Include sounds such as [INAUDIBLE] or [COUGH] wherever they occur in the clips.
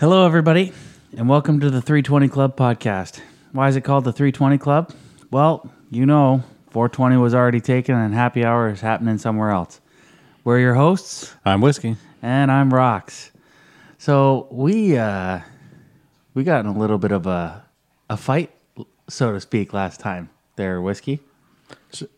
Hello, everybody, and welcome to the 320 Club podcast. Why is it called the 320 Club? Well, you know, 420 was already taken and happy hour is happening somewhere else. We're your hosts, I'm whiskey. and I'm Rocks. So we uh, we got in a little bit of a a fight, so to speak, last time. There, whiskey.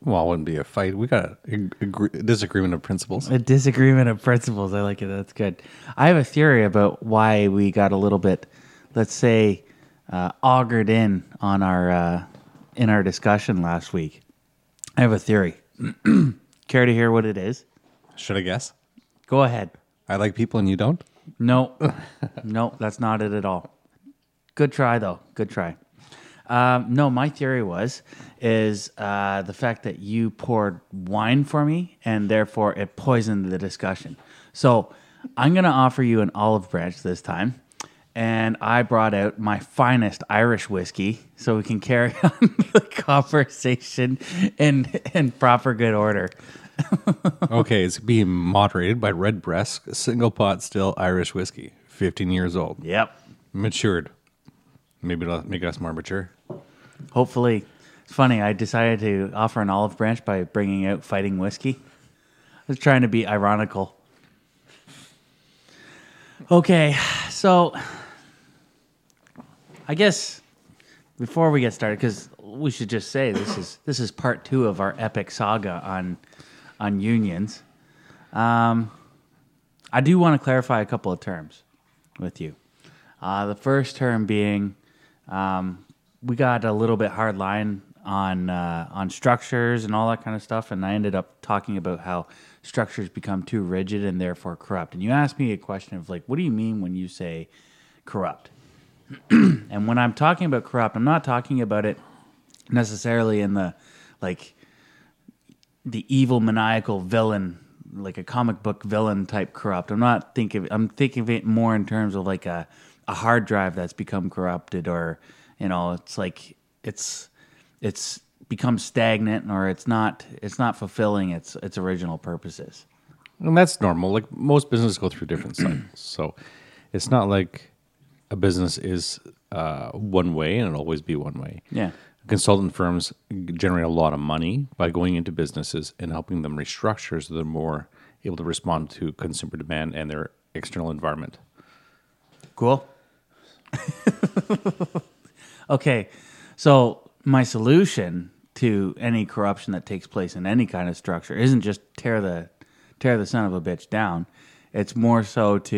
Well, it wouldn't be a fight. We got a, agree- disagreement of principles. A disagreement of principles. I like it. That's good. I have a theory about why we got a little bit, let's say, uh, augured in on our uh, in our discussion last week. I have a theory. [CLEARS THROAT] Care to hear what it is? Should I guess? Go ahead. I like people and you don't? No, [LAUGHS] no, that's not it at all. Good try though. Good try. Um, no, my theory was is uh, the fact that you poured wine for me, and therefore it poisoned the discussion. So I'm going to offer you an olive branch this time, and I brought out my finest Irish whiskey, so we can carry [LAUGHS] on the conversation in in proper good order. [LAUGHS] Okay, it's being moderated by Redbreast Single Pot Still Irish Whiskey, 15 years old. Yep. Matured. Maybe it'll make us more mature. Hopefully, it's funny. I decided to offer an olive branch by bringing out fighting whiskey. I was trying to be ironical. Okay, so I guess before we get started, because we should just say this is this is part two of our epic saga on on unions. Um, I do want to clarify a couple of terms with you. Uh, the first term being um, we got a little bit hard line on uh, on structures and all that kind of stuff, and I ended up talking about how structures become too rigid and therefore corrupt. And you asked me a question of like, what do you mean when you say corrupt? [CLEARS THROAT] and when I'm talking about corrupt, I'm not talking about it necessarily in the like the evil maniacal villain like a comic book villain type corrupt i'm not thinking i'm thinking of it more in terms of like a, a hard drive that's become corrupted or you know it's like it's it's become stagnant or it's not it's not fulfilling its its original purposes And that's normal. Like most businesses go through different [CLEARS THROAT] cycles. So it's not like a business is uh, one way and it'll always be one way. yeah Consultant firms generate a lot of money by going into businesses and helping them restructure so they're more able to respond to consumer demand and their external environment. Cool. [LAUGHS] okay, so my solution to any corruption that takes place in any kind of structure isn't just tear the tear the son of a bitch down. It's more so to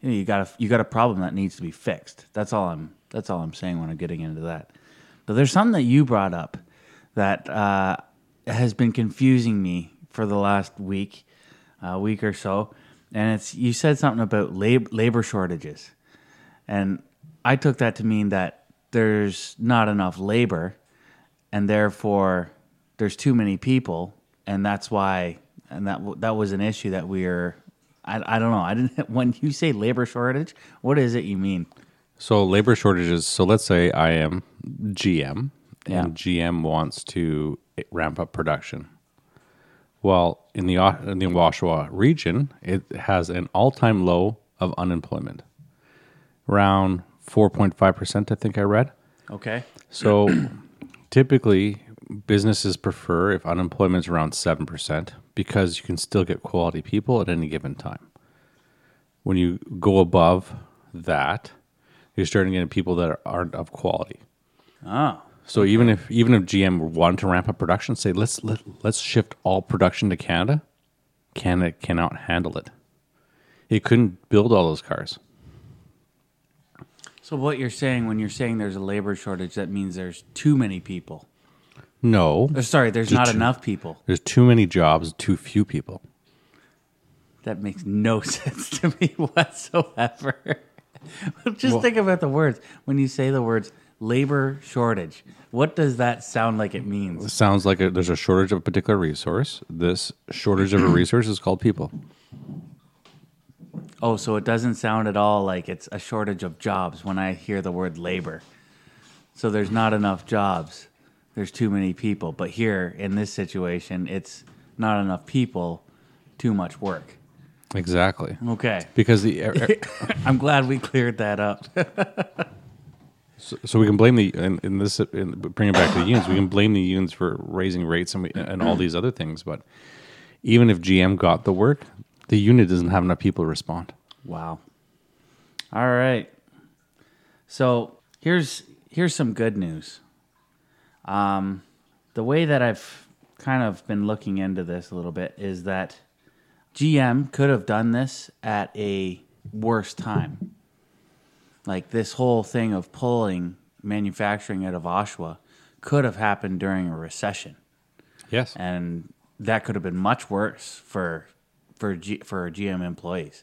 you, know, you got a you got a problem that needs to be fixed. That's all I'm that's all I'm saying when I'm getting into that. But there's something that you brought up that uh, has been confusing me for the last week, uh, week or so, and it's you said something about lab- labor shortages. And I took that to mean that there's not enough labor and therefore there's too many people and that's why and that that was an issue that we are I, I don't know. I didn't [LAUGHS] when you say labor shortage, what is it you mean? So labor shortages. So let's say I am GM Yeah. and GM wants to ramp up production. Well, in the in the Oshawa region, it has an all-time low of unemployment, around four point five percent. I think I read. Okay. So [CLEARS THROAT] typically, businesses prefer if unemployment's around 7% because you can still get quality people at any given time. When you go above that, you're starting getting people that aren't of quality. Oh. So even if even if GM wanted to ramp up production, say let's let, let's shift all production to Canada, Canada cannot handle it. It couldn't build all those cars. So what you're saying when you're saying there's a labor shortage, that means there's too many people. No, Or sorry, there's not too- enough people. there's too many jobs, too few people. That makes no [LAUGHS] sense to me whatsoever. [LAUGHS] Just think about the words. When you say the words labor shortage, what does that sound like it means? It sounds like a, there's a shortage of a particular resource. This shortage of a [CLEARS THROAT] resource is called people. Oh, so it doesn't sound at all like it's a shortage of jobs when I hear the word labor. So there's not enough jobs. There's too many people. But here in this situation, it's not enough people, too much work. Exactly. Okay. Because the er, er- [LAUGHS] I'm glad we cleared that up. [LAUGHS] so, so we can blame the in, in this in, bring it back to the unions. We can blame the unions for raising rates and we, and all these other things. But even if GM got the work, the unit doesn't have enough people to respond. Wow. All right. So here's here's some good news. Um, the way that I've kind of been looking into this a little bit is that GM could have done this at a worse time. Like this whole thing of pulling manufacturing out of Oshawa could have happened during a recession Yes. and that could have been much worse for for G, for GM employees.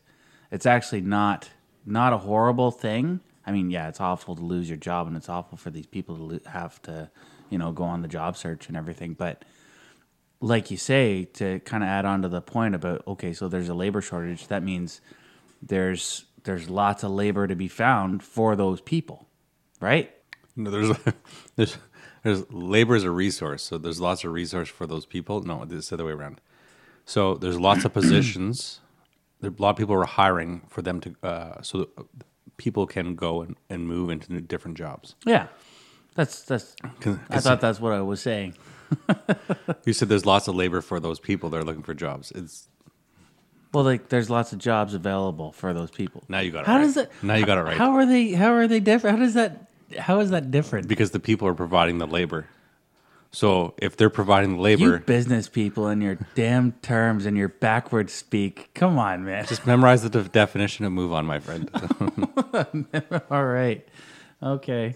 It's actually not not a horrible thing. I mean, yeah, it's awful to lose your job, and it's awful for these people to lo- have to, you know, go on the job search and everything. But like you say, to kind of add on to the point about okay, so there's a labor shortage. That means there's there's lots of labor to be found for those people, right? No, there's [LAUGHS] there's there's labor is a resource, so there's lots of resource for those people. No, it's the other way around. So there's lots of positions. There, a lot of people are hiring for them to, uh, so that people can go and, and move into different jobs. Yeah, that's that's. 'Cause- I thought that's what I was saying. [LAUGHS] You said there's lots of labor for those people that are looking for jobs. It's Well, like there's lots of jobs available for those people. now you got it How right. does that? Now you got it right How are they? How are they different? How does that? How is that different? because the people are providing the labor. So if they're providing the You labor, business people and your damn terms and your backward speak. Come on, man. just memorize the de- definition and move on, my friend. [LAUGHS] All right. Okay.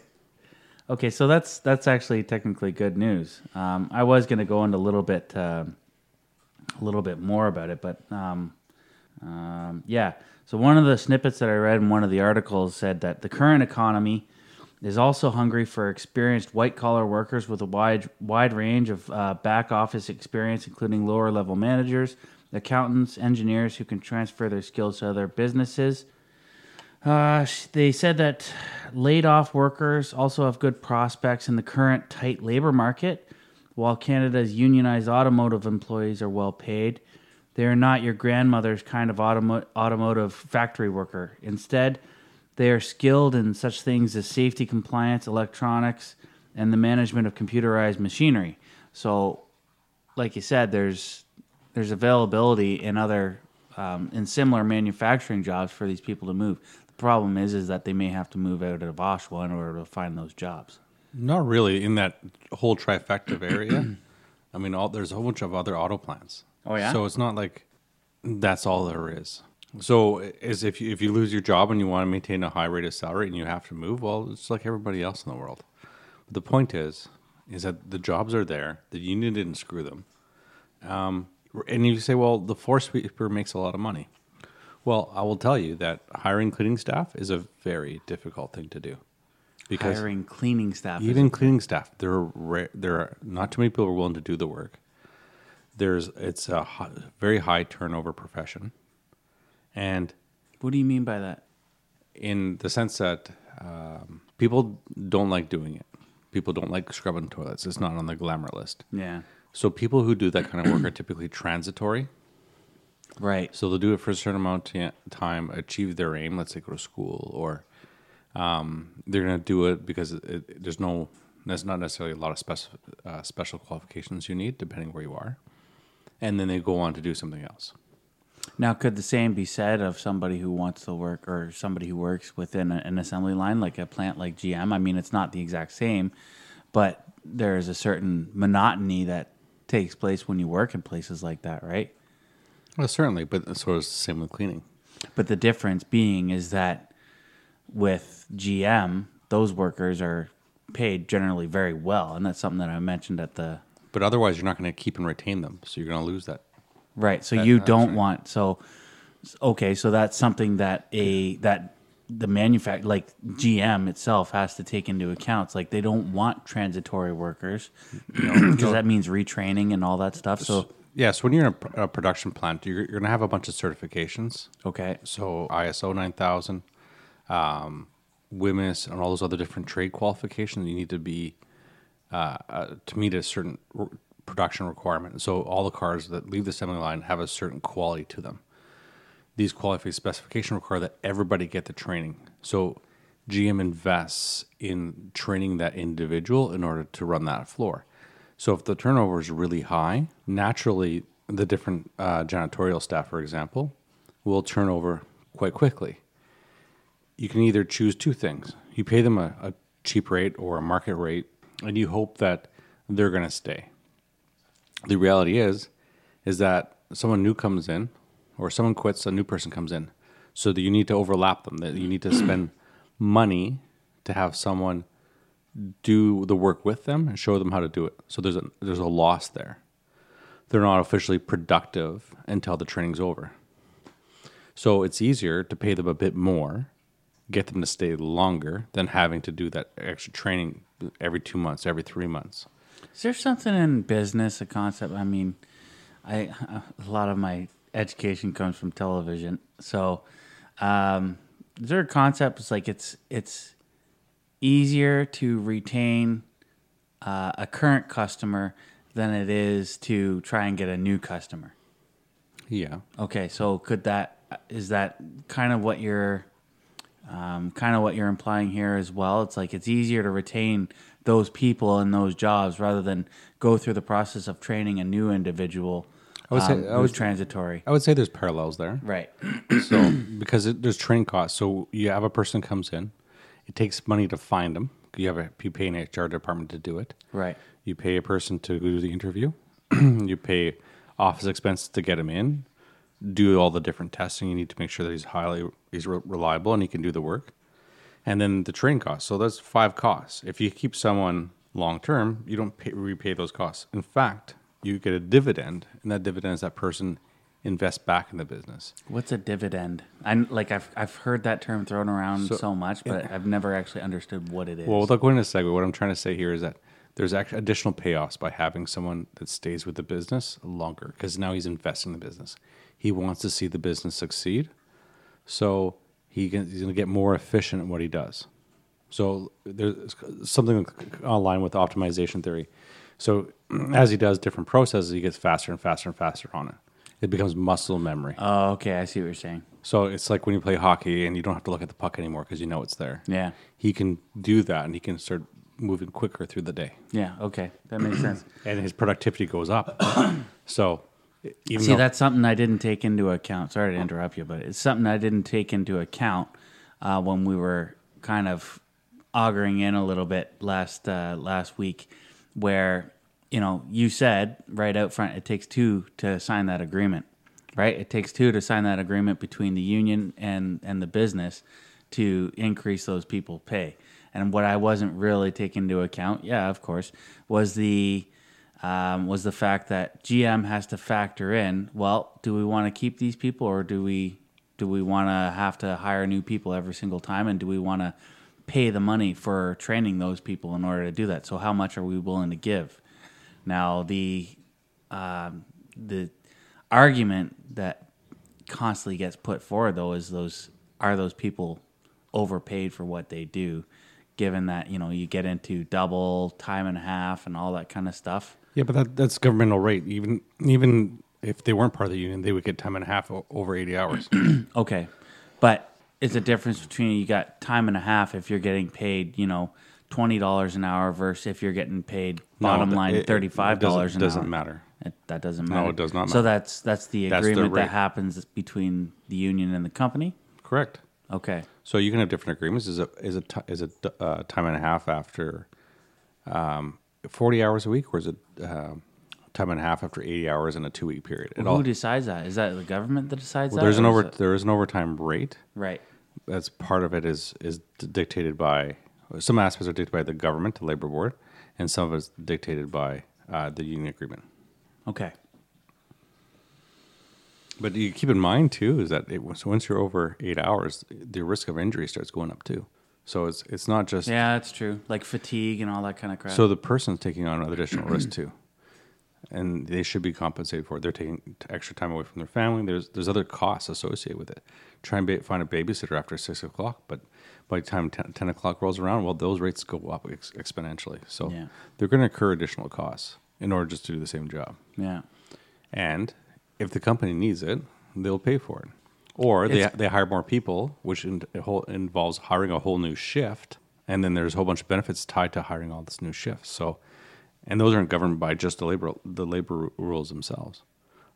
Okay. So that's that's actually technically good news. Um, I was going to go into a little bit, um a little bit more about it, but um, um, yeah. So one of the snippets that I read in one of the articles said that the current economy is also hungry for experienced white collar workers with a wide wide range of uh, back office experience, including lower level managers, accountants, engineers who can transfer their skills to other businesses. Uh, they said that laid off workers also have good prospects in the current tight labor market. While Canada's unionized automotive employees are well paid, they are not your grandmother's kind of automo- automotive factory worker. Instead, they are skilled in such things as safety compliance, electronics, and the management of computerized machinery. So, like you said, there's there's availability in other um, in similar manufacturing jobs for these people to move. The problem is is that they may have to move out of Oshawa in order to find those jobs. Not really in that whole trifecta area. [CLEARS THROAT] I mean, all, there's a whole bunch of other auto plants. Oh, yeah? So it's not like that's all there is. So is if you if you lose your job and you want to maintain a high rate of salary and you have to move, well, it's like everybody else in the world. But the point is, is that the jobs are there. The union didn't screw them. Um, and you say, well, the floor sweeper makes a lot of money. Well, I will tell you that hiring cleaning staff is a very difficult thing to do. Because Hiring cleaning staff. even cleaning staff, there are ra- there are not too many people who are willing to do the work. There's it's a hi- very high turnover profession, and what do you mean by that? in the sense that um, people don't like doing it. People don't like scrubbing toilets. It's not on the glamour list. Yeah. So people who do that kind of work are typically transitory. Right. So they'll do it for a certain amount of time, achieve their aim. Let's say go to school, or um, they're going to do it because it, it, there's no, there's not necessarily a lot of uh, special qualifications you need, depending where you are. And then they go on to do something else. Now, could the same be said of somebody who wants to work or somebody who works within a, an assembly line, like a plant like GM? I mean, it's not the exact same, but there is a certain monotony that takes place when you work in places like that, right? Well, certainly, but so is the same with cleaning. But the difference being is that with GM, those workers are paid generally very well, and that's something that I mentioned at the But otherwise, you're not going to keep and retain them, so you're going to lose that. Right. So That- you don't want so okay. So that's something that a that the manufact like GM itself has to take into account. It's like they don't want transitory workers [CLEARS THROAT] because that means retraining and all that stuff. So Yeah, so when you're in a, a production plant, you're, you're going to have a bunch of certifications. okay, So ISO 9000, um, WHMIS, and all those other different trade qualifications, you need to be uh, uh, to meet a certain production requirement. So all the cars that leave the assembly line have a certain quality to them. these quality specification require that everybody get the training. So GM invests in training that individual in order to run that floor. So if the turnover is really high, naturally the different uh, janitorial staff, for example, will turn over quite quickly. You can either choose two things: you pay them a, a cheap rate or a market rate, and you hope that they're going to stay. The reality is, is that someone new comes in, or someone quits, a new person comes in, so that you need to overlap them. That you need to spend [CLEARS THROAT] money to have someone do the work with them and show them how to do it. So there's a there's a loss there. They're not officially productive until the training's over. So it's easier to pay them a bit more, get them to stay longer than having to do that extra training every 2 months, every 3 months. Is there something in business, a concept? I mean, I a lot of my education comes from television, so um, is there a concept? It's like it's it's easier to retain uh, a current customer than it is to try and get a new customer. Yeah. Okay, so could that is that kind of what you're um, kind of what you're implying here as well? It's like it's easier to retain those people and those jobs rather than go through the process of training a new individual. I would say- um, I would- transitory. I would say there's parallels there. Right. [CLEARS THROAT] So because it, there's training costs, so you have a person comes in, it takes money to find them. You have a you pay an HR department to do it. Right. You pay a person to do the interview. [CLEARS THROAT] you pay office expenses to get him in. Do all the different testing. You need to make sure that he's highly he's re- reliable and he can do the work. And then the training costs. So that's five costs. If you keep someone long term, you don't pay, repay those costs. In fact, you get a dividend, and that dividend is that person invests back in the business. What's a dividend? I like I've I've heard that term thrown around so, much, but I've never actually understood what it is. Well, without going into segue, what I'm trying to say here is that there's actually additional payoffs by having someone that stays with the business longer because now he's investing in the business. He wants to see the business succeed, so he can, he's going to get more efficient in what he does. So there's something online with optimization theory. So [CLEARS THROAT] as he does different processes, he gets faster and faster and faster on it. It becomes muscle memory. oh, okay, I see what you're saying. So it's like when you play hockey and you don't have to look at the puck anymore because you know it's there Yeah. he can do that and he can start moving quicker through the day Yeah. Okay, that makes sense. [CLEARS THROAT] and his productivity goes up [CLEARS THROAT] so even See, though that's something I didn't take into account. Sorry to interrupt you, but it's something I didn't take into account uh, when we were kind of auguring in a little bit last uh, last week, where you know you said right out front it takes two to sign that agreement, right? It takes two to sign that agreement between the union and and the business to increase those people pay. And what I wasn't really taking into account, yeah, of course, was the um, was the fact that GM has to factor in. Well, do we want to keep these people, or do we do we want to have to hire new people every single time, and do we want to pay the money for training those people in order to do that? So, how much are we willing to give? Now, the um, the argument that constantly gets put forward though is those are those people overpaid for what they do given that you know you get into double time and a half and all that kind of stuff yeah but that, that's governmental rate. Even even if they weren't part of the union they would get time and a half o- over 80 hours. [CLEARS THROAT] Okay. But it's a difference between you got time and a half if you're getting paid you know $20 an hour versus if you're getting paid No, bottom th- line it- it $35 doesn't- an doesn't matter. It, that doesn't No, matter. it does not so matter. that's that's the That's the agreement that happens between the union and the company? Correct. Okay. So you can have different agreements. Is a is a ti- is a uh, time and a half after um, 40 hours a week or is it uh, time and a half after 80 hours in a two week period it Who all, decides that? Is that the government that decides well, that? there's an over it- there is an overtime rate right. That's part of it is is dictated by some aspects are dictated by the government, the labor board, and some of it's dictated by uh, the union agreement. Okay. But you keep in mind too is that it, so once you're over eight hours, the risk of injury starts going up too. So it's it's not just Yeah, that's true. Like fatigue and all that kind of crap. so the person's taking on additional risk too, and they should be compensated for it. They're taking extra time away from their family. There's there's other costs associated with it. Try and ba- find a babysitter after six o'clock, but by the time 10, 10 o'clock rolls around, well, those rates go up ex- exponentially. So Yeah. they're going to incur additional costs in order just to do the same job. yeah. And if the company needs it, they'll pay for it. Or they, It's- they hire more people, which in, whole, involves hiring a whole new shift. And then there's a whole bunch of benefits tied to hiring all this new shifts. So, and those aren't governed by just the labor the labor ru- rules themselves.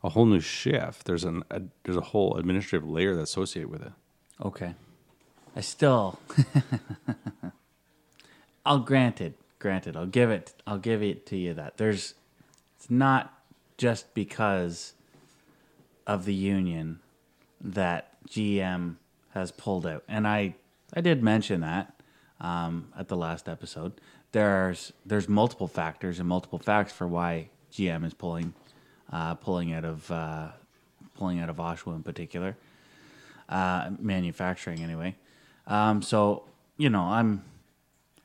A whole new shift. There's an a, there's a whole administrative layer that's associated with it. Okay. I still [LAUGHS] I'll granted, granted, I'll give it I'll give it to you that there's it's not just because of the union that GM has pulled out. And I I did mention that um, at the last episode. There's there's multiple factors and multiple facts for why GM is pulling uh, pulling out of uh, pulling out of Oshawa in particular uh, manufacturing anyway. Um, so you know, I'm,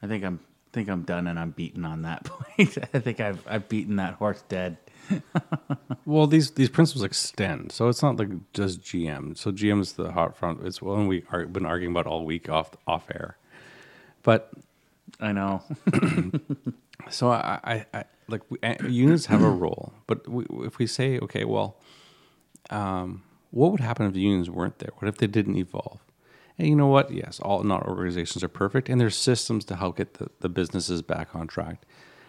I think I'm, think I'm done, and I'm beaten on that [LAUGHS] point. I think I've, I've beaten that horse dead. [LAUGHS] Well, these these principles extend, so it's not like just GM. So GM is the hot front. It's one we are been arguing about all week off off air. But I know. [COUGHS] so I, I, I like we, unions have a [COUGHS] role, but we, if we say okay, well, um, what would happen if the unions weren't there? What if they didn't evolve? And you know what? Yes, all not organizations are perfect, and there's systems to help get the, the businesses back on track.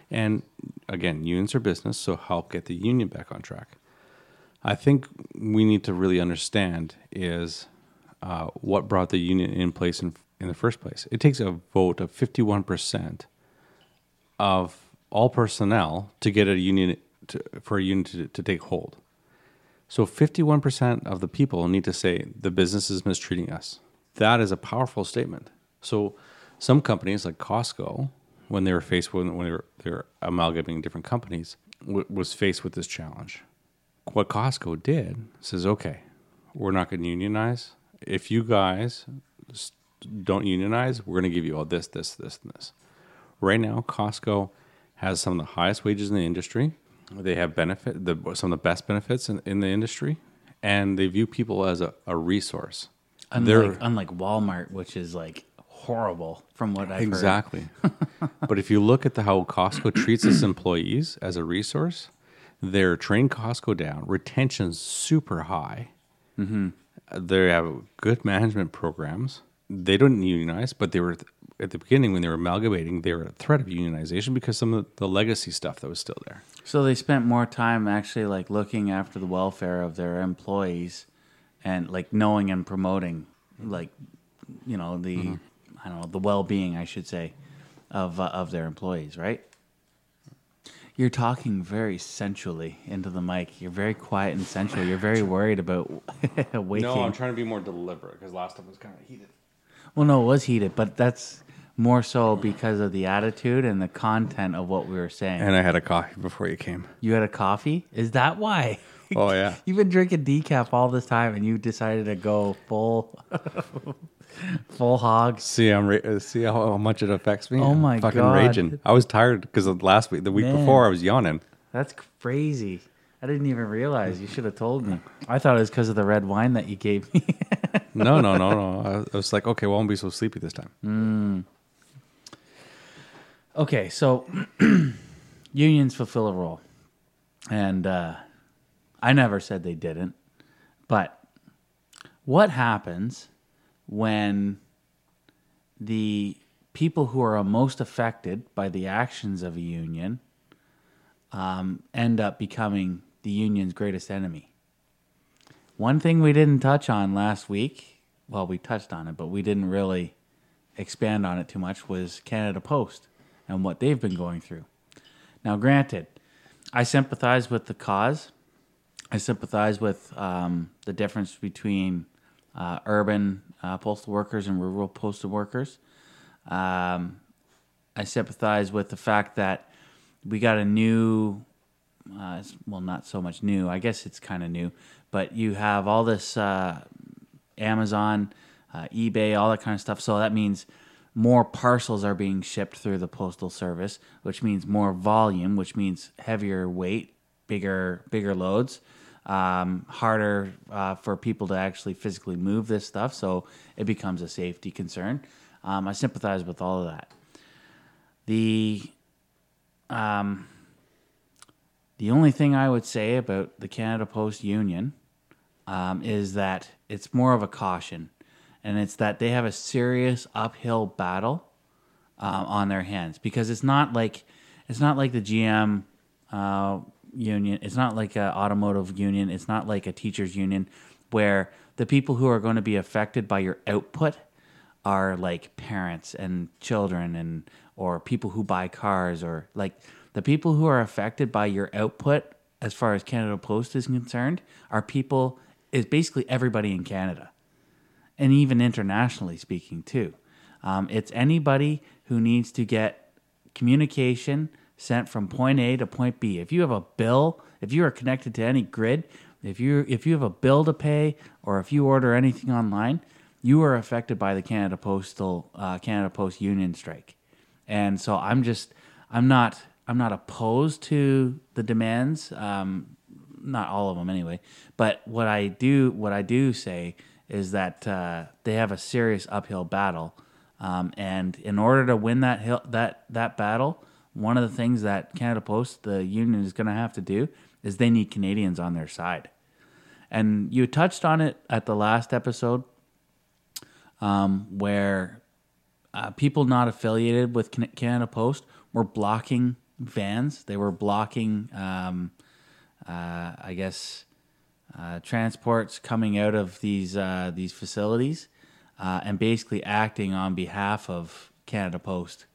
And again, unions are business, so help get the union back on track. I think we need to really understand is uh, what brought the union in place in, in the first place. It takes a vote of 51% of all personnel to get a union to, for a union to, to take hold. So 51% of the people need to say the business is mistreating us. That is a powerful statement. So some companies like Costco, when they were faced with when they were, they were amalgamating different companies, w- was faced with this challenge. What Costco did says, okay, we're not going to unionize. If you guys don't unionize, we're going to give you all this, this, this, and this. Right now, Costco has some of the highest wages in the industry. They have benefit the some of the best benefits in, in the industry, and they view people as a, a resource. Unlike, unlike Walmart, which is like horrible from what I've heard. exactly. [LAUGHS] but if you look at the, how Costco treats its employees as a resource, they're trained Costco down. Retention's super high. Mm-hmm. They have good management programs. They don't unionize, but they were at the beginning when they were amalgamating, they were a threat of unionization because some of the legacy stuff that was still there. So they spent more time actually like looking after the welfare of their employees and like knowing and promoting like you know the I don't know the well-being I should say of uh, of their employees, right? You're talking very sensually into the mic. You're very quiet and sensual. You're very worried about [LAUGHS] waking. No, I'm trying to be more deliberate because last time was kind of heated. Well, no, it was heated, but that's more so because of the attitude and the content of what we were saying. And I had a coffee before you came. you had a coffee? Is that why? [LAUGHS] Oh yeah. You've been drinking decaf all this time, and you decided to go full, [LAUGHS] full hog. See, I'm ra- uh, see how, how much it affects me. Oh I'm my fucking God. raging. I was tired because last week, the week Man. before, I was yawning. That's crazy. I didn't even realize. You should have told me. I thought it was because of the red wine that you gave me. [LAUGHS] No, no, no, no. I, I was like, okay, well, I won't be so sleepy this time. okay, so [CLEARS THROAT] unions fulfill a role, and uh, I never said they didn't. But what happens when the people who are most affected by the actions of a union um, end up becoming the union's greatest enemy? One thing we didn't touch on last week, well, we touched on it, but we didn't really expand on it too much, was Canada Post and what they've been going through. Now, granted, I sympathize with the cause. I sympathize with um, the difference between uh, urban uh, postal workers and rural postal workers. Um, I sympathize with the fact that we got a new, uh, well, not so much new. I guess it's kind of new, but you have all this uh, Amazon, uh, eBay, all that kind of stuff. So that means more parcels are being shipped through the postal service, which means more volume, which means heavier weight, bigger bigger loads, um, harder uh, for people to actually physically move this stuff. So it becomes a safety concern. Um, I sympathize with all of that. The um, the only thing I would say about the Canada Post Union um, is that it's more of a caution, and it's that they have a serious uphill battle um, on their hands because it's not like it's not like the GM uh, union. It's not like an automotive union. It's not like a teachers union where the people who are going to be affected by your output are like parents and children and or people who buy cars or like the people who are affected by your output as far as Canada Post is concerned are people is basically everybody in Canada and even internationally speaking too. Um, it's anybody who needs to get communication sent from point A to point B. If you have a bill, if you are connected to any grid, if you if you have a bill to pay, or if you order anything online, you are affected by the Canada Postal uh, Canada Post union strike. And so I'm just I'm not I'm not opposed to the demands. Um, not all of them anyway. But what I do what I do say is that uh, they have a serious uphill battle, um, and in order to win that hill, that that battle, one of the things that Canada Post, the union, is going to have to do is they need Canadians on their side. And you touched on it at the last episode, um, where uh, people not affiliated with Canada Post were blocking vans. They were blocking, um, uh, I guess, uh, transports coming out of these uh, these facilities, uh, and basically acting on behalf of Canada Post.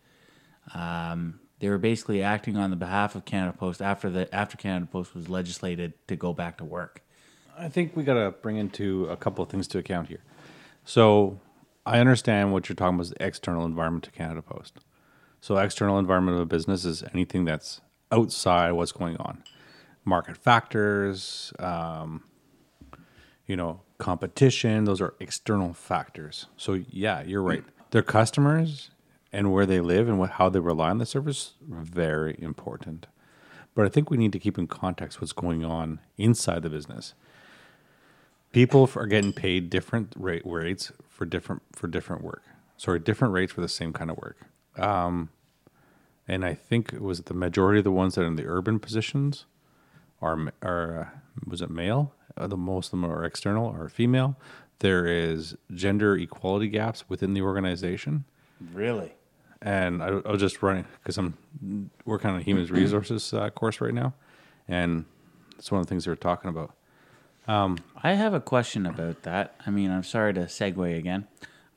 Um, they were basically acting on the behalf of Canada Post after the after Canada Post was legislated to go back to work. I think we got to bring into a couple of things to account here. So I understand what you're talking about is the external environment to Canada Post. So external environment of a business is anything that's outside what's going on, market factors, um, you know, competition. Those are external factors. So yeah, you're right. Their customers and where they live and what how they rely on the service very important. But I think we need to keep in context what's going on inside the business. People are getting paid different rate rates for different for different work. Sorry, different rates for the same kind of work. Um, and I think it was the majority of the ones that are in the urban positions are are uh, was it male? Uh, the most of them are external or female. There is gender equality gaps within the organization. Really? And I, I was just running because I'm working on a human [CLEARS THROAT] resources uh, course right now, and it's one of the things they were talking about. Um, I have a question about that. I mean, I'm sorry to segue again.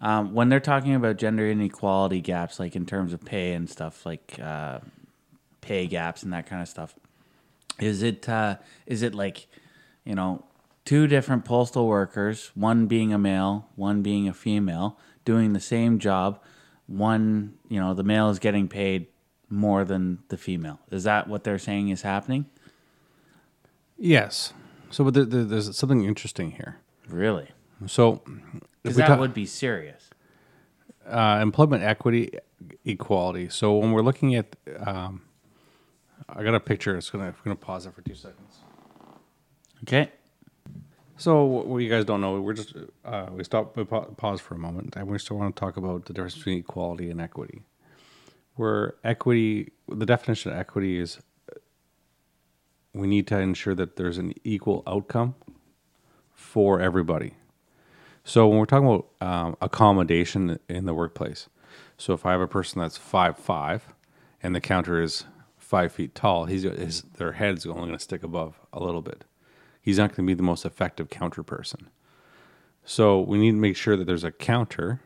Um, when they're talking about gender inequality gaps, like in terms of pay and stuff, like uh, pay gaps and that kind of stuff, is it uh, is it like you know two different postal workers, one being a male, one being a female, doing the same job? One, you know, the male is getting paid more than the female. Is that what they're saying is happening? Yes. So, but there, there, there's something interesting here. Really? So, because that ta- would be serious. Uh, employment equity, equality. So when we're looking at, um, I got a picture. It's gonna I'm gonna pause it for two seconds. Okay. So, what you guys don't know, we're just uh, we stop we pause for a moment, and we still want to talk about the difference between equality and equity. Where equity, the definition of equity is, we need to ensure that there's an equal outcome for everybody. So, when we're talking about um, accommodation in the workplace, so if I have a person that's five five, and the counter is five feet tall, he's his their head's only going to stick above a little bit he's not going to be the most effective counter person. So we need to make sure that there's a counter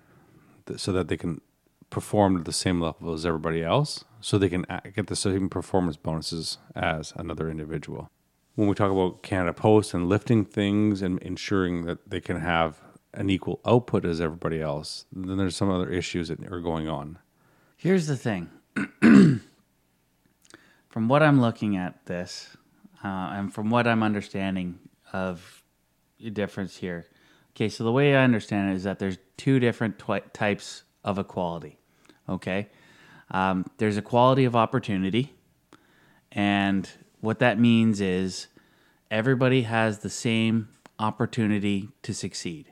that, so that they can perform at the same level as everybody else, so they can get the same performance bonuses as another individual. When we talk about Canada Post and lifting things and ensuring that they can have an equal output as everybody else, then there's some other issues that are going on. Here's the thing. [CLEARS THROAT] From what I'm looking at this, uh, and from what I'm understanding of the difference here, okay, so the way I understand it is that there's two different twi- types of equality. Okay, um, there's equality of opportunity, and what that means is everybody has the same opportunity to succeed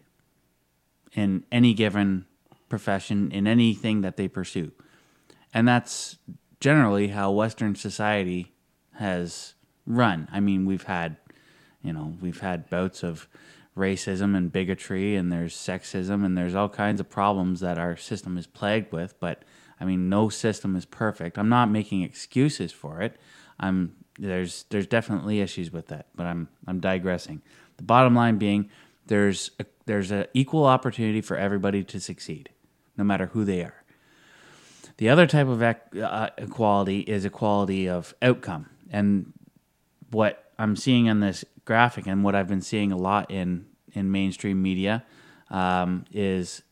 in any given profession, in anything that they pursue. And that's generally how Western society has run. I mean, we've had, you know, we've had bouts of racism and bigotry and there's sexism and there's all kinds of problems that our system is plagued with. But I mean, no system is perfect. I'm not making excuses for it. I'm there's there's definitely issues with that, but I'm I'm digressing. The bottom line being there's a, there's an equal opportunity for everybody to succeed, no matter who they are. The other type of uh, equality is equality of outcome, and what I'm seeing on this graphic, and what I've been seeing a lot in in mainstream media, um, is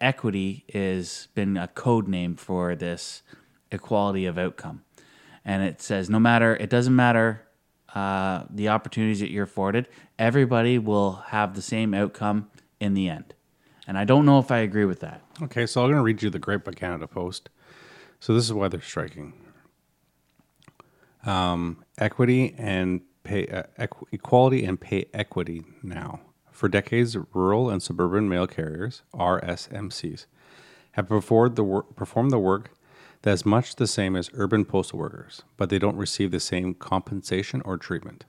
equity is been a code name for this equality of outcome, and it says no matter it doesn't matter uh, the opportunities that you're afforded, everybody will have the same outcome in the end. And I don't know if I agree with that. Okay, so I'm going to read you the Great by Canada Post. So this is why they're striking. Um, equity and pay uh, equ- equality and pay equity now. For decades, rural and suburban mail carriers (RSMCs) have performed the work, performed the work that is much the same as urban postal workers, but they don't receive the same compensation or treatment.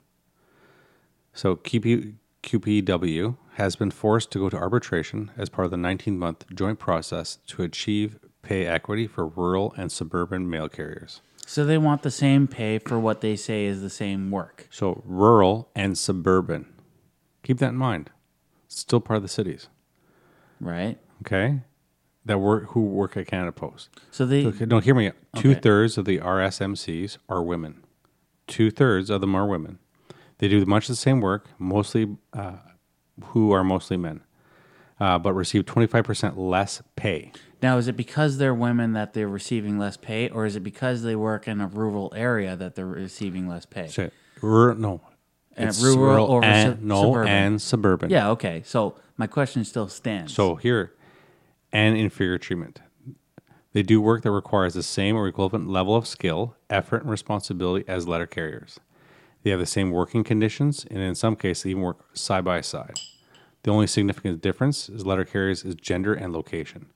So QP, CUPW has been forced to go to arbitration as part of the 19 month joint process to achieve pay equity for rural and suburban mail carriers. So they want the same pay for what they say is the same work. So rural and suburban. Keep that in mind. It's still part of the cities. Right? Okay? That work who work at Canada Post. So they Okay, no, hear me out. Two thirds of the RSMCs are women. Two thirds of them are women. They do much the same work, mostly uh, who are mostly men, uh, but receive 25% less pay. Now is it because they're women that they're receiving less pay, or is it because they work in a rural area that they're receiving less pay? So, rur- no. And It's rural over and, sub- no, suburban. and suburban. Yeah, okay. So my question still stands. So here, and inferior treatment. They do work that requires the same or equivalent level of skill, effort, and responsibility as letter carriers. They have the same working conditions, and in some cases, even work side by side. The only significant difference is letter carriers is gender and location.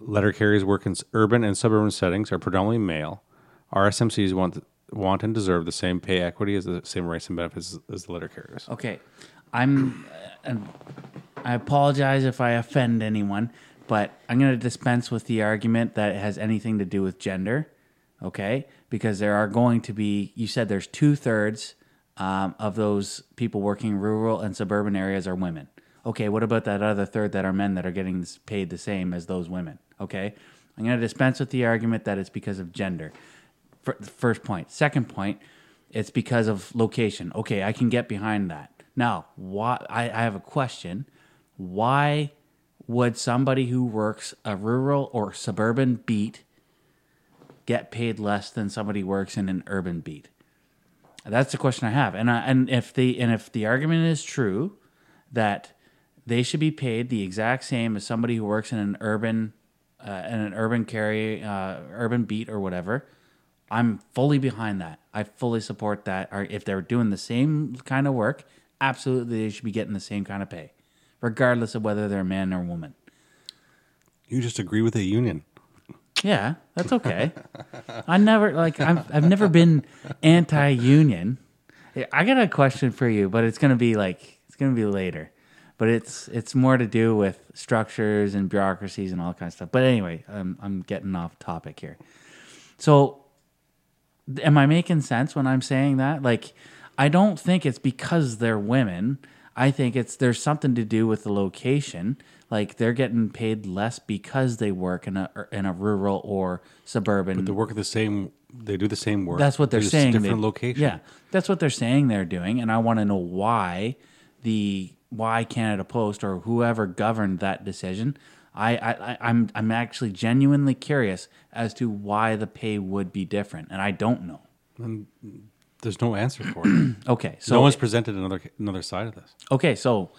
Letter carriers work in urban and suburban settings are predominantly male. RSMCs want want and deserve the same pay equity as the same rights and benefits as, the letter carriers. Okay, I'm. Uh, I apologize if I offend anyone, but I'm going to dispense with the argument that it has anything to do with gender. Okay, because there are going to be. You said there's two thirds um, of those people working in rural and suburban areas are women. Okay, what about that other third that are men that are getting paid the same as those women? Okay, I'm going to dispense with the argument that it's because of gender. Fir- First point. Second point, it's because of location. Okay, I can get behind that. Now, why? I, I have a question. Why would somebody who works a rural or suburban beat get paid less than somebody who works in an urban beat? That's the question I have. And I, and if the and if the argument is true that they should be paid the exact same as somebody who works in an urban uh, in an urban carry uh, urban beat or whatever, I'm fully behind that. I fully support that. Or if they're doing the same kind of work, absolutely they should be getting the same kind of pay, regardless of whether they're a man or a woman. You just agree with a union. Yeah, that's okay. [LAUGHS] I never like I've I've never been anti-union. I got a question for you, but it's gonna be like it's gonna be later. But it's it's more to do with structures and bureaucracies and all kinds of stuff. But anyway, I'm I'm getting off topic here. So, am I making sense when I'm saying that? Like, I don't think it's because they're women. I think it's there's something to do with the location. Like they're getting paid less because they work in a in a rural or suburban. But they work at the same. They do the same work. That's what they're just saying. Different they- location. Yeah, that's what they're saying they're doing, and I want to know why the why Canada Post or whoever governed that decision. I, I I'm I'm actually genuinely curious as to why the pay would be different, and I don't know. There's no answer for it. [CLEARS THROAT] Okay, so no one's presented another another side of this. Okay, so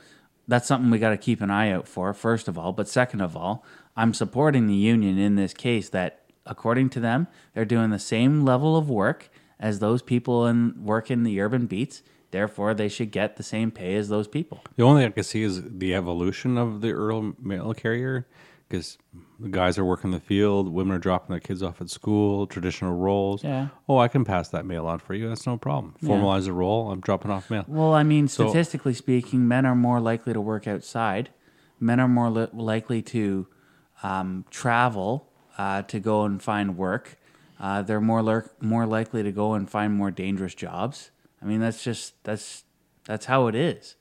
that's something we got to keep an eye out for, first of all. But second of all, I'm supporting the union in this case that, according to them, they're doing the same level of work as those people in work in the urban beats. Therefore, they should get the same pay as those people. The only thing I can see is the evolution of the Earl mail carrier because the guys are working the field, women are dropping their kids off at school, traditional roles. Yeah. Oh, I can pass that mail on for you. That's no problem. Formalize the role. I'm dropping off mail. Well, I mean, So- statistically speaking, men are more likely to work outside. Men are more li- likely to um, travel uh, to go and find work. Uh, they're more lir- more likely to go and find more dangerous jobs. I mean, that's just that's that's how it is.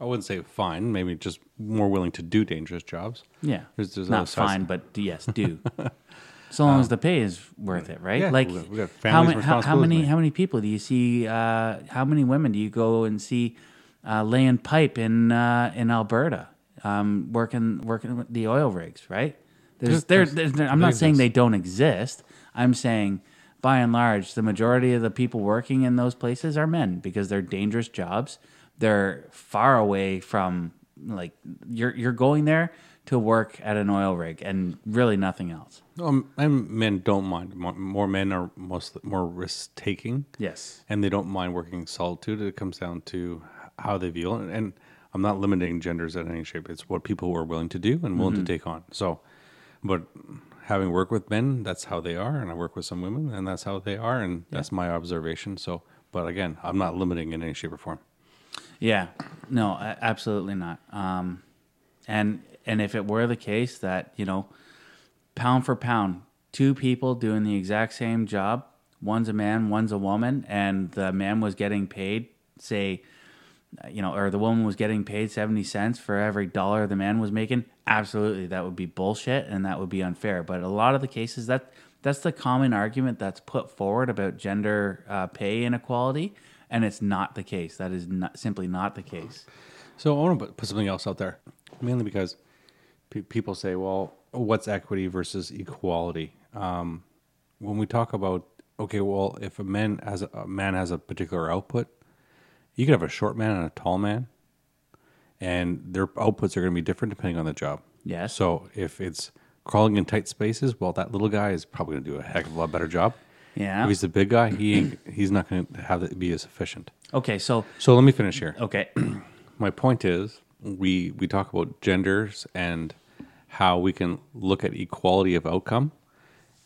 I wouldn't say fine. Maybe just more willing to do dangerous jobs. Yeah, There's- there's not fine, but yes, do. [LAUGHS] so long as the pay is worth it, right? yeah, like, we got- we got how, families ma- how, how many how many people do you see? Uh, how many women do you go and see uh, laying pipe in uh, in Alberta, um, working working with the oil rigs? Right? There's, there, There's- there's, I'm not saying they don't exist. I'm saying, by and large, the majority of the people working in those places are men because they're dangerous jobs. They're far away from like you're you're going there to work at an oil rig and really nothing else. Um, and men don't mind. More, men are most more risk taking. Yes. and they don't mind working in solitude. It comes down to how they feel, and, and I'm not limiting genders in any shape. It's what people are willing to do and willing Mm-hmm. to take on. So, but having worked with men, that's how they are, and I work with some women, and that's how they are, and that's my observation. So, but again, I'm not limiting in any shape or form. Yeah. No, absolutely not. Um, and and if it were the case that you know, pound for pound, two people doing the exact same job, one's a man, one's a woman, and the man was getting paid, say, you know, or the woman was getting paid seventy cents for every dollar the man was making. Absolutely, that would be bullshit, and that would be unfair. But a lot of the cases that that's the common argument that's put forward about gender uh, pay inequality, and it's not the case. That is not, simply not the case. So I want to put, put something else out there, mainly because pe- people say, "Well, what's equity versus equality?" Um, when we talk about, okay, well, if a man has a, a man has a particular output, you could have a short man and a tall man, and their outputs are going to be different depending on the job. Yes. So if it's crawling in tight spaces, well, that little guy is probably going to do a heck of a lot better job. Yeah. If he's the big guy, he he's not going to have it be as efficient. Okay. So So let me finish here okay. [CLEARS THROAT] my point is we we talk about genders and how we can look at equality of outcome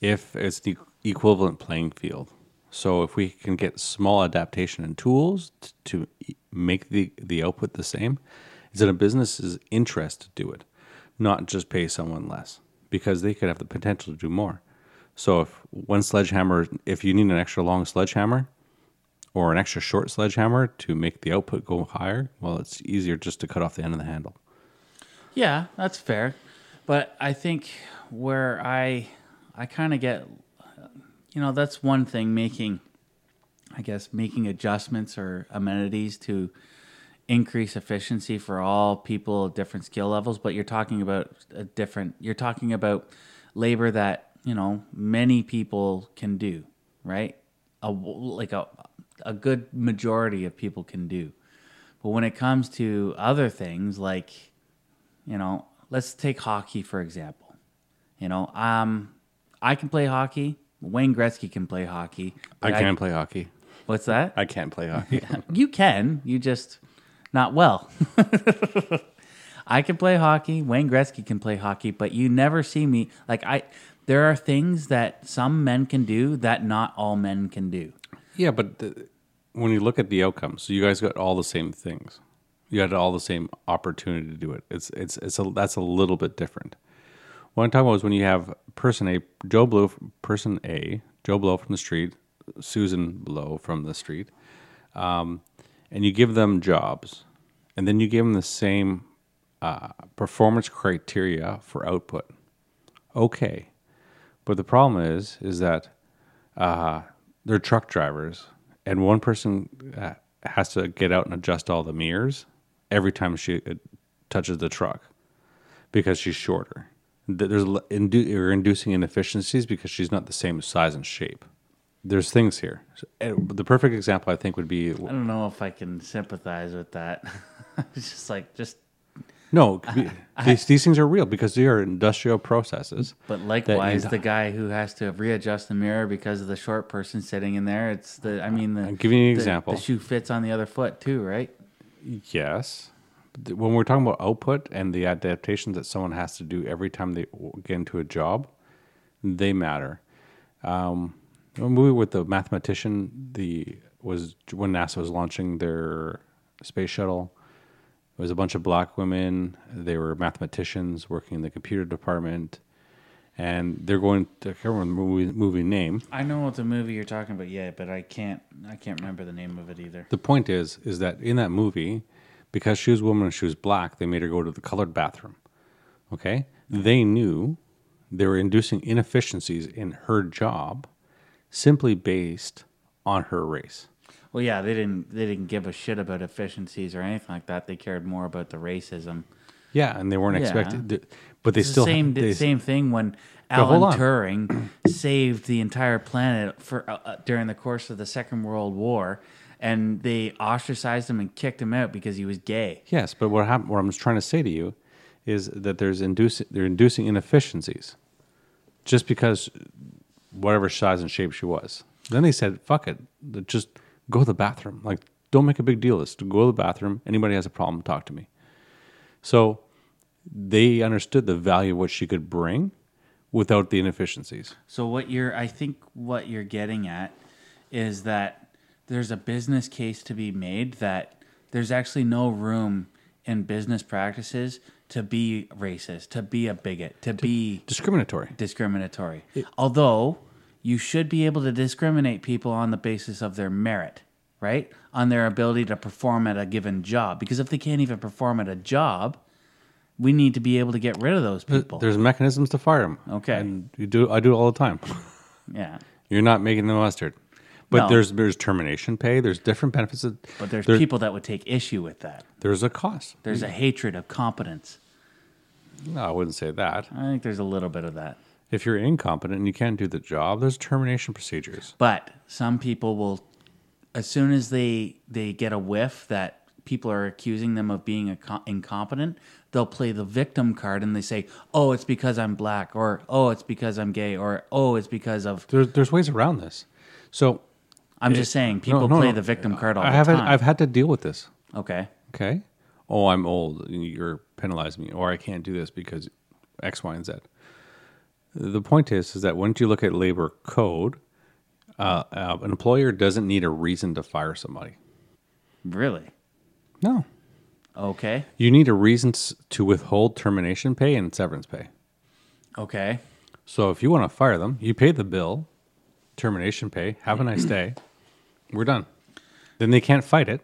if it's the equivalent playing field so if we can get small adaptation and tools t- to make the the output the same it's in a business's interest to do it not just pay someone less because they could have the potential to do more so if one sledgehammer if you need an extra long sledgehammer or an extra short sledgehammer to make the output go higher, well, it's easier just to cut off the end of the handle. Yeah, that's fair. But I think where I I kind of get you know, that's one thing making I guess making adjustments or amenities to increase efficiency for all people at different skill levels, but you're talking about a different you're talking about labor that, you know, many people can do, right? A like a a good majority of people can do. But when it comes to other things like you know, let's take hockey for example. You know, um, I can play hockey. Wayne Gretzky can play hockey. I can play hockey. What's that? I can't play hockey. [LAUGHS] you can. You just not well. [LAUGHS] I can play hockey. Wayne Gretzky can play hockey, but you never see me like I. There are things that some men can do that not all men can do. yeah, but the, when you look at the outcomes, so you guys got all the same things. You had all the same opportunity to do it. It's it's it's a that's a little bit different. What I'm talking about is when you have person A, Joe Blow, person A, Joe Blow from the street, Susan Blow from the street, um, and you give them jobs, and then you give them the same uh, performance criteria for output. Okay, but the problem is, is that uh, they're truck drivers, and one person uh, has to get out and adjust all the mirrors every time she uh, touches the truck because she's shorter. Th- There's indu- you're inducing inefficiencies because she's not the same size and shape. There's things here. So, uh, the perfect example, I think, would be I don't know if I can sympathize with that. [LAUGHS] it's just like just, no. [LAUGHS] be- these, these things are real because they are industrial processes. but likewise, the guy who has to readjust the mirror because of the short person sitting in there. It's the. I mean, the. I'm giving you an the- example. The shoe fits on the other foot too, right? Yes, when we're talking about output and the adaptations that someone has to do every time they get into a job, they matter. Um, a movie with the mathematician, the was when NASA was launching their space shuttle. It was a bunch of black women. They were mathematicians working in the computer department, and they're going. To, I can't remember the movie, movie name. I know what the movie you're talking about, yeah, but I can't. I can't remember the name of it either. The point is, is that in that movie, because she was a woman and she was black, they made her go to the colored bathroom. Okay, they knew they were inducing inefficiencies in her job, simply based on her race. Well, yeah, they didn't. They didn't give a shit about efficiencies or anything like that. They cared more about the racism. Yeah, and they weren't Yeah. expected, but they It's still the same they, same thing when Alan. Turing saved the entire planet for uh, uh, during the course of the Second World War, and they ostracized him and kicked him out because he was gay. Yes, but what happened? What I'm trying to say to you is that there's inducing they're inducing inefficiencies, just because whatever size and shape she was. Then they said, "Fuck it, just go to the bathroom. Like, don't make a big deal. of this. go to the bathroom. Anybody has a problem, talk to me." So they understood the value of what she could bring without the inefficiencies. So what you're, I think, what you're getting at is that there's a business case to be made that there's actually no room in business practices to be racist, to be a bigot, to be Discriminatory. discriminatory. Although you should be able to discriminate people on the basis of their merit, right? On their ability to perform at a given job. Because if they can't even perform at a job, we need to be able to get rid of those people. There's mechanisms to fire them. Okay. and you do. I do it all the time. [LAUGHS] yeah. You're not making the mustard. But No. there's there's termination pay. There's different benefits. That, But there's there- people that would take issue with that. There's a cost. There's a hatred of competence. No, I wouldn't say that. I think there's a little bit of that. If you're incompetent and you can't do the job, there's termination procedures. But some people will, as soon as they they get a whiff that people are accusing them of being a co- incompetent, they'll play the victim card and they say, "Oh, it's because I'm black," or "Oh, it's because I'm gay," or "Oh, it's because of." There's there's ways around this. So I'm just saying, people no, no, play no. the victim card all I the haven't. time. I've had to deal with this. okay, Okay. Oh, I'm old. You're penalizing me, or I can't do this because X, Y, and Z. The point is, is that once you look at labor code, uh, uh, an employer doesn't need a reason to fire somebody. really? No, Okay, you need a reason to withhold termination pay and severance pay. okay, So if you want to fire them, you pay the bill, termination pay. Have a nice day. We're done. Then they can't fight it.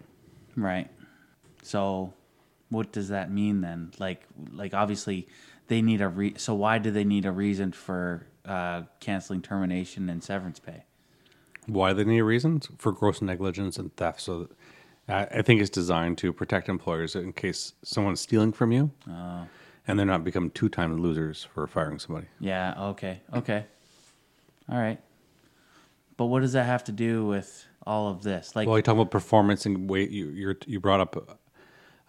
right. So, what does that mean then? Like, like obviously, they need a re. So why do they need a reason for uh, canceling termination and severance pay? Why do they need reasons for gross negligence and theft. So I I think it's designed to protect employers in case someone's stealing from you, and they're not become two time losers for firing somebody. Yeah, okay, okay. All right. But what does that have to do with all of this? Like, Well, you talk about performance and weight. you you're, you brought up.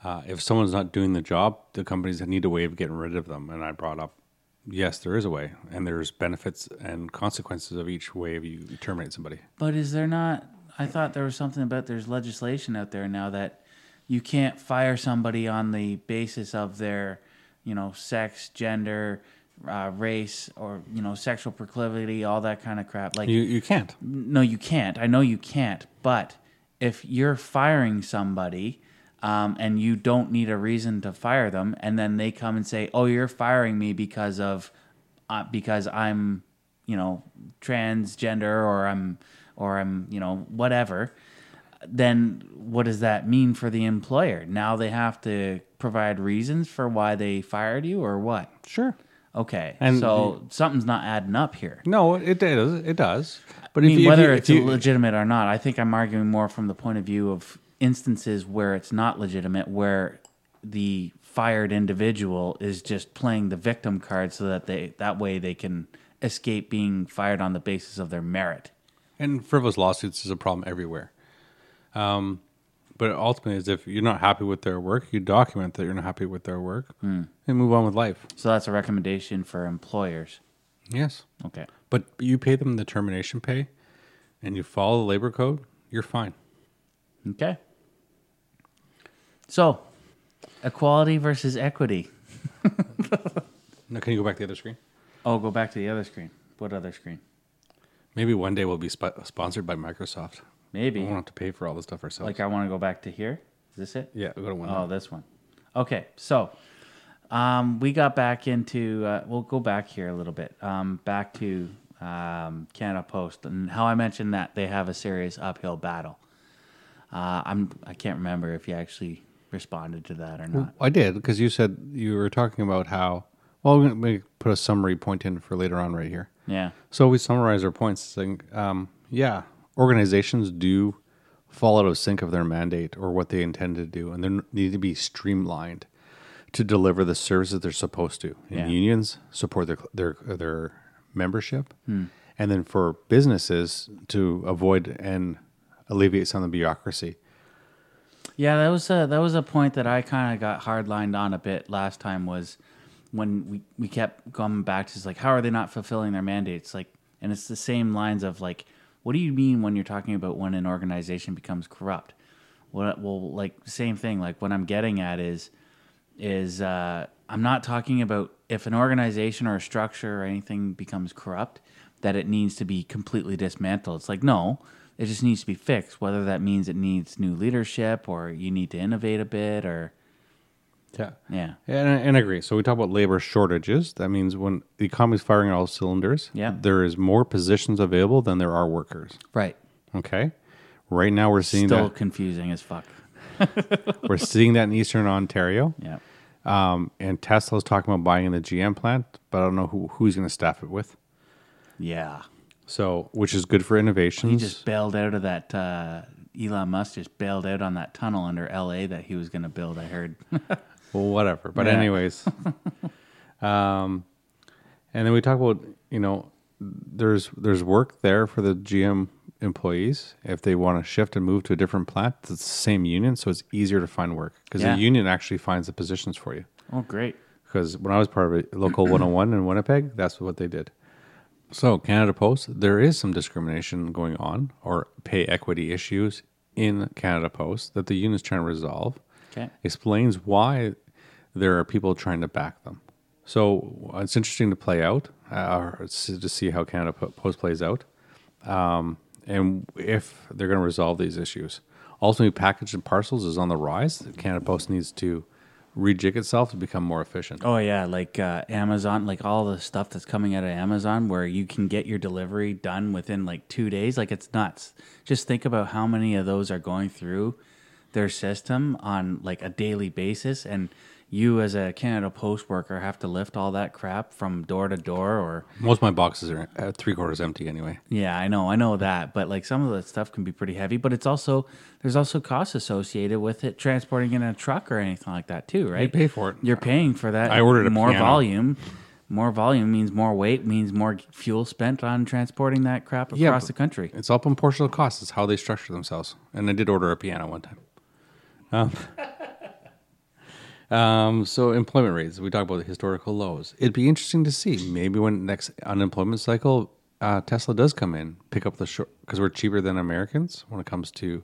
Uh, if someone's not doing the job, the companies need a way of getting rid of them. And I brought up, yes, there is a way, and there's benefits and consequences of each way of you terminate somebody. but is there not? I thought there was something about there's legislation out there now that you can't fire somebody on the basis of their, you know, sex, gender, uh, race, or you know, sexual proclivity, all that kind of crap. Like, You you can't. no, you can't. I know you can't. But if you're firing somebody um, and you don't need a reason to fire them, and then they come and say, "Oh, you're firing me because of uh, because I'm, you know, transgender or I'm or I'm, you know, whatever," then what does that mean for the employer? Now they have to provide reasons for why they fired you, or what? Sure. Okay, And so something's not adding up here. No, it does. It does. But I mean, you, whether you, it's you, legitimate or not, I think I'm arguing more from the point of view of instances where it's not legitimate, where the fired individual is just playing the victim card so that they that way they can escape being fired on the basis of their merit. and frivolous lawsuits is a problem everywhere. Um, but ultimately, is if you're not happy with their work, you document that you're not happy with their work, and move on with life. So that's a recommendation for employers. Yes, Okay. but you pay them the termination pay, and you follow the labor code. You're fine. Okay. So Equality versus equity. [LAUGHS] No, can you go back to the other screen? Oh, go back to the other screen. What other screen? Maybe one day we'll be sp- sponsored by Microsoft. Maybe. We won't have to pay for all this stuff ourselves. Like I want to go back to here. Is this it? yeah, go to one. Oh, this one. Okay, so um, we got back into. Uh, we'll go back here a little bit. Um, back to um, Canada Post and how I mentioned that they have a serious uphill battle. Uh, I'm. I can't remember if you actually responded to that or not. I did because you said you were talking about how. Well, we're going to put a summary point in for later on right here. Yeah. So we summarize our points saying, um, yeah, organizations do fall out of sync of their mandate or what they intend to do, and they need to be streamlined to deliver the services they're supposed to. And Yeah. unions support their their their membership, hmm. and then for businesses to avoid and alleviate some of the bureaucracy. Yeah, that was a that was a point that I kind of got hardlined on a bit last time was when we, we kept going back to like how are they not fulfilling their mandates like and it's the same lines of like what do you mean when you're talking about when an organization becomes corrupt what well like same thing like what I'm getting at is is uh, I'm not talking about if an organization or a structure or anything becomes corrupt that it needs to be completely dismantled. It's like no, it just needs to be fixed. Whether that means it needs new leadership or you need to innovate a bit or Yeah. yeah, And, and I agree. So we talk about labor shortages. That means when the economy's firing on all cylinders, Yeah. there is more positions available than there are workers. right. Okay. Right now we're seeing Still that confusing as fuck. [LAUGHS] we're seeing that in Eastern Ontario. Yeah, Um, and Tesla's talking about buying the GM plant, but I don't know who who's going to staff it with. yeah. So, which is good for innovations. He just bailed out of that. Uh, Elon Musk just bailed out on that tunnel under L.A. that he was going to build. I heard. [LAUGHS] well, whatever. But Yeah. anyways, [LAUGHS] um, and then we talk about you know there's there's work there for the GM employees if they want to shift and move to a different plant. It's the same union, so it's easier to find work because Yeah. the union actually finds the positions for you. oh, great. because when I was part of it, local [CLEARS THROAT] 101 in Winnipeg, that's what they did. So Canada Post, there is some discrimination going on or pay equity issues in Canada Post that the union is trying to resolve. Okay. Explains why there are people trying to back them. So it's interesting to play out, uh, to see how Canada Post plays out, um, and if they're going to resolve these issues. Ultimately, package and parcels is on the rise. Canada Post needs to rejig itself to become more efficient. Oh yeah, like uh, Amazon, like all the stuff that's coming out of Amazon, where you can get your delivery done within like two days. Like it's nuts. Just think about how many of those are going through their system on like a daily basis, and you as a Canada Post worker have to lift all that crap from door to door or Most of my boxes are uh, three quarters empty anyway. yeah, I know, I know that, but like some of that stuff can be pretty heavy. But it's also there's also costs associated with it transporting in a truck or anything like that too, right? You pay for it. You're paying for that. I ordered a more piano. volume. More volume means more weight, means more fuel spent on transporting that crap across Yeah, the country. It's all proportional costs. It's how they structure themselves. And I did order a piano one time. Um, [LAUGHS] um, so employment rates. We talk about the historical lows. It'd be interesting to see maybe when next unemployment cycle, uh, Tesla does come in, pick up the short because we're cheaper than Americans when it comes to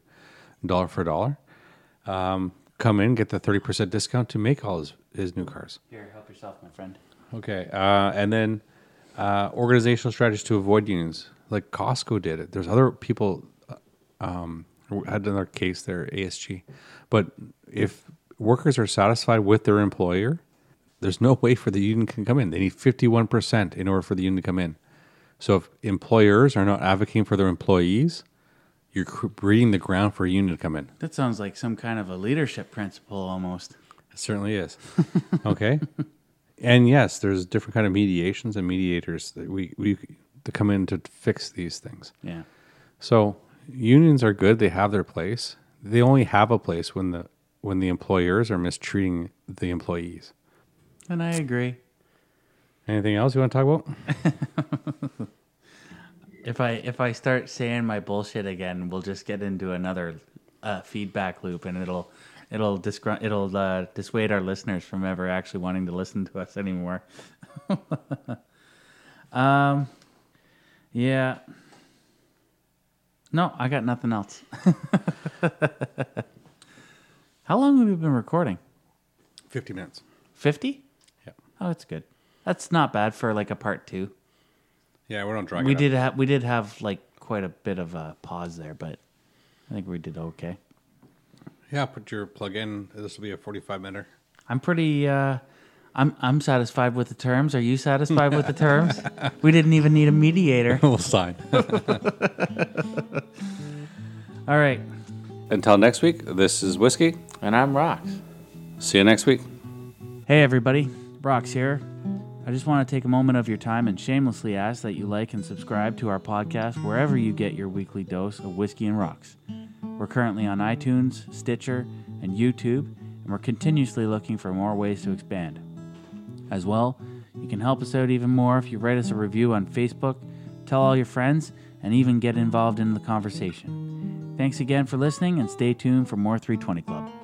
dollar for dollar. Um, come in, get the thirty percent discount to make all his, his new cars. Here, help yourself, my friend. Okay, uh, and then uh, organizational strategies to avoid unions, like Costco did it. There's other people uh, um, had another case there, ASG. But if workers are satisfied with their employer, there's no way for the union can come in. They need 51% in order for the union to come in. So if employers are not advocating for their employees, you're breeding the ground for a union to come in. That sounds like some kind of a leadership principle almost. It certainly is. [LAUGHS] okay. And yes, there's different kind of mediations and mediators that we, we to come in to fix these things. Yeah. So unions are good; they have their place. They only have a place when the when the employers are mistreating the employees. And I agree. Anything else you want to talk about? [LAUGHS] If I if I start saying my bullshit again, we'll just get into another uh, feedback loop, and it'll it'll disgr- it'll uh, dissuade our listeners from ever actually wanting to listen to us anymore. [LAUGHS] um, yeah. No, I got nothing else. [LAUGHS] How long have we been recording? 50 minutes. 50? Yeah. Oh, that's good. That's not bad for like a part two. Yeah, we're on drag We did have we did have like quite a bit of a pause there, but I think we did okay. Yeah, put your plug in. This will be a 45 minute. I'm pretty. Uh, I'm I'm satisfied with the terms. Are you satisfied with the terms? [LAUGHS] We didn't even need a mediator. [LAUGHS] we'll sign. [LAUGHS] All right. Until next week, this is Whiskey. And I'm Rocks. See you next week. Hey everybody, Rocks here. I just want to take a moment of your time and shamelessly ask that you like and subscribe to our podcast wherever you get your weekly dose of whiskey and rocks. We're currently on iTunes, Stitcher, and YouTube, and we're continuously looking for more ways to expand. As well, you can help us out even more if you write us a review on Facebook, tell all your friends, and even get involved in the conversation. Thanks again for listening, and stay tuned for more 320 Club.